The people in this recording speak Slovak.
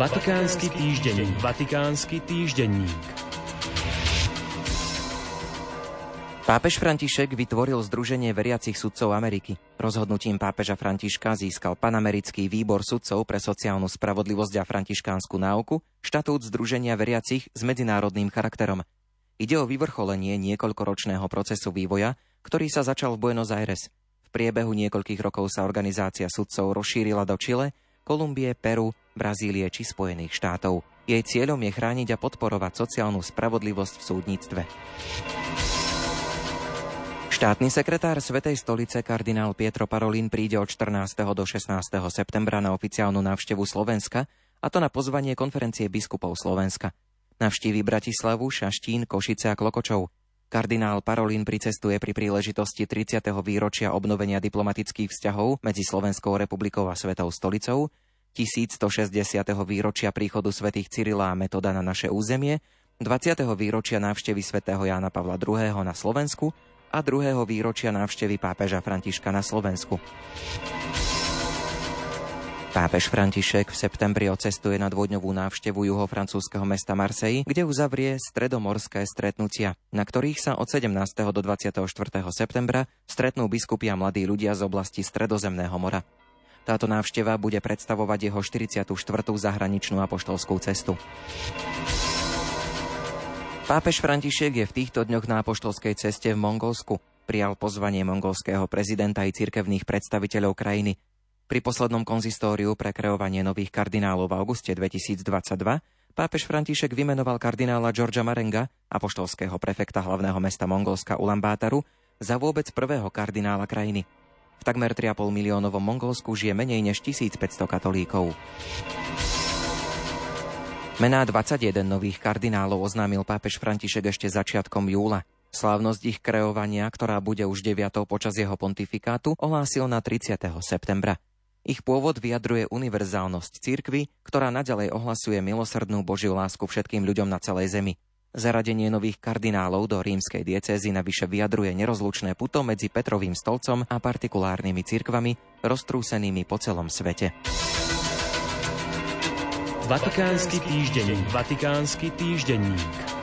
Vatikánsky týždenník. Vatikánsky týždenník. Pápež František vytvoril Združenie veriacich sudcov Ameriky. Rozhodnutím pápeža Františka získal Panamerický výbor sudcov pre sociálnu spravodlivosť a františkánsku náuku štatút Združenia veriacich s medzinárodným charakterom. Ide o vyvrcholenie niekoľkoročného procesu vývoja, ktorý sa začal v Buenos Aires. V priebehu niekoľkých rokov sa organizácia sudcov rozšírila do Čile, Kolumbie, Peru, Brazílie či Spojených štátov. Jej cieľom je chrániť a podporovať sociálnu spravodlivosť v súdnictve. Štátny sekretár Svetej stolice kardinál Pietro Parolin príde od 14. do 16. septembra na oficiálnu návštevu Slovenska, a to na pozvanie konferencie biskupov Slovenska. Navštívi Bratislavu, Šaštín, Košice a Klokočov. Kardinál Parolin pricestuje pri príležitosti 30. výročia obnovenia diplomatických vzťahov medzi Slovenskou republikou a Svetou stolicou, 1160. výročia príchodu svätých Cyrila a Metoda na naše územie, 20. výročia návštevy svätého Jána Pavla II. na Slovensku a druhého výročia návštevy pápeža Františka na Slovensku. Pápež František v septembri ocestuje na dvojdňovú návštevu juho francúzského mesta Marseille, kde uzavrie stredomorské stretnutia, na ktorých sa od 17. do 24. septembra stretnú biskupy a mladí ľudia z oblasti Stredozemného mora. Táto návšteva bude predstavovať jeho 44. zahraničnú apoštolskú cestu. Pápež František je v týchto dňoch na apoštolskej ceste v Mongolsku. Prijal pozvanie mongolského prezidenta i cirkevných predstaviteľov krajiny. Pri poslednom konzistóriu pre kreovanie nových kardinálov v auguste 2022 pápež František vymenoval kardinála Georgia Marenga, apoštolského prefekta hlavného mesta Mongolska Ulambátaru, za vôbec prvého kardinála krajiny. V takmer 3,5 miliónovom Mongolsku žije menej než 1500 katolíkov. Mená 21 nových kardinálov oznámil pápež František ešte začiatkom júla. Slávnosť ich kreovania, ktorá bude už 9. počas jeho pontifikátu, ohlásil na 30. septembra. Ich pôvod vyjadruje univerzálnosť cirkvy, ktorá nadalej ohlasuje milosrdnú Božiu lásku všetkým ľuďom na celej zemi. Zaradenie nových kardinálov do rímskej diecézy navyše vyjadruje nerozlučné puto medzi Petrovým stolcom a partikulárnymi cirkvami, roztrúsenými po celom svete. Vatikánsky týždenník. Vatikánsky týždenník.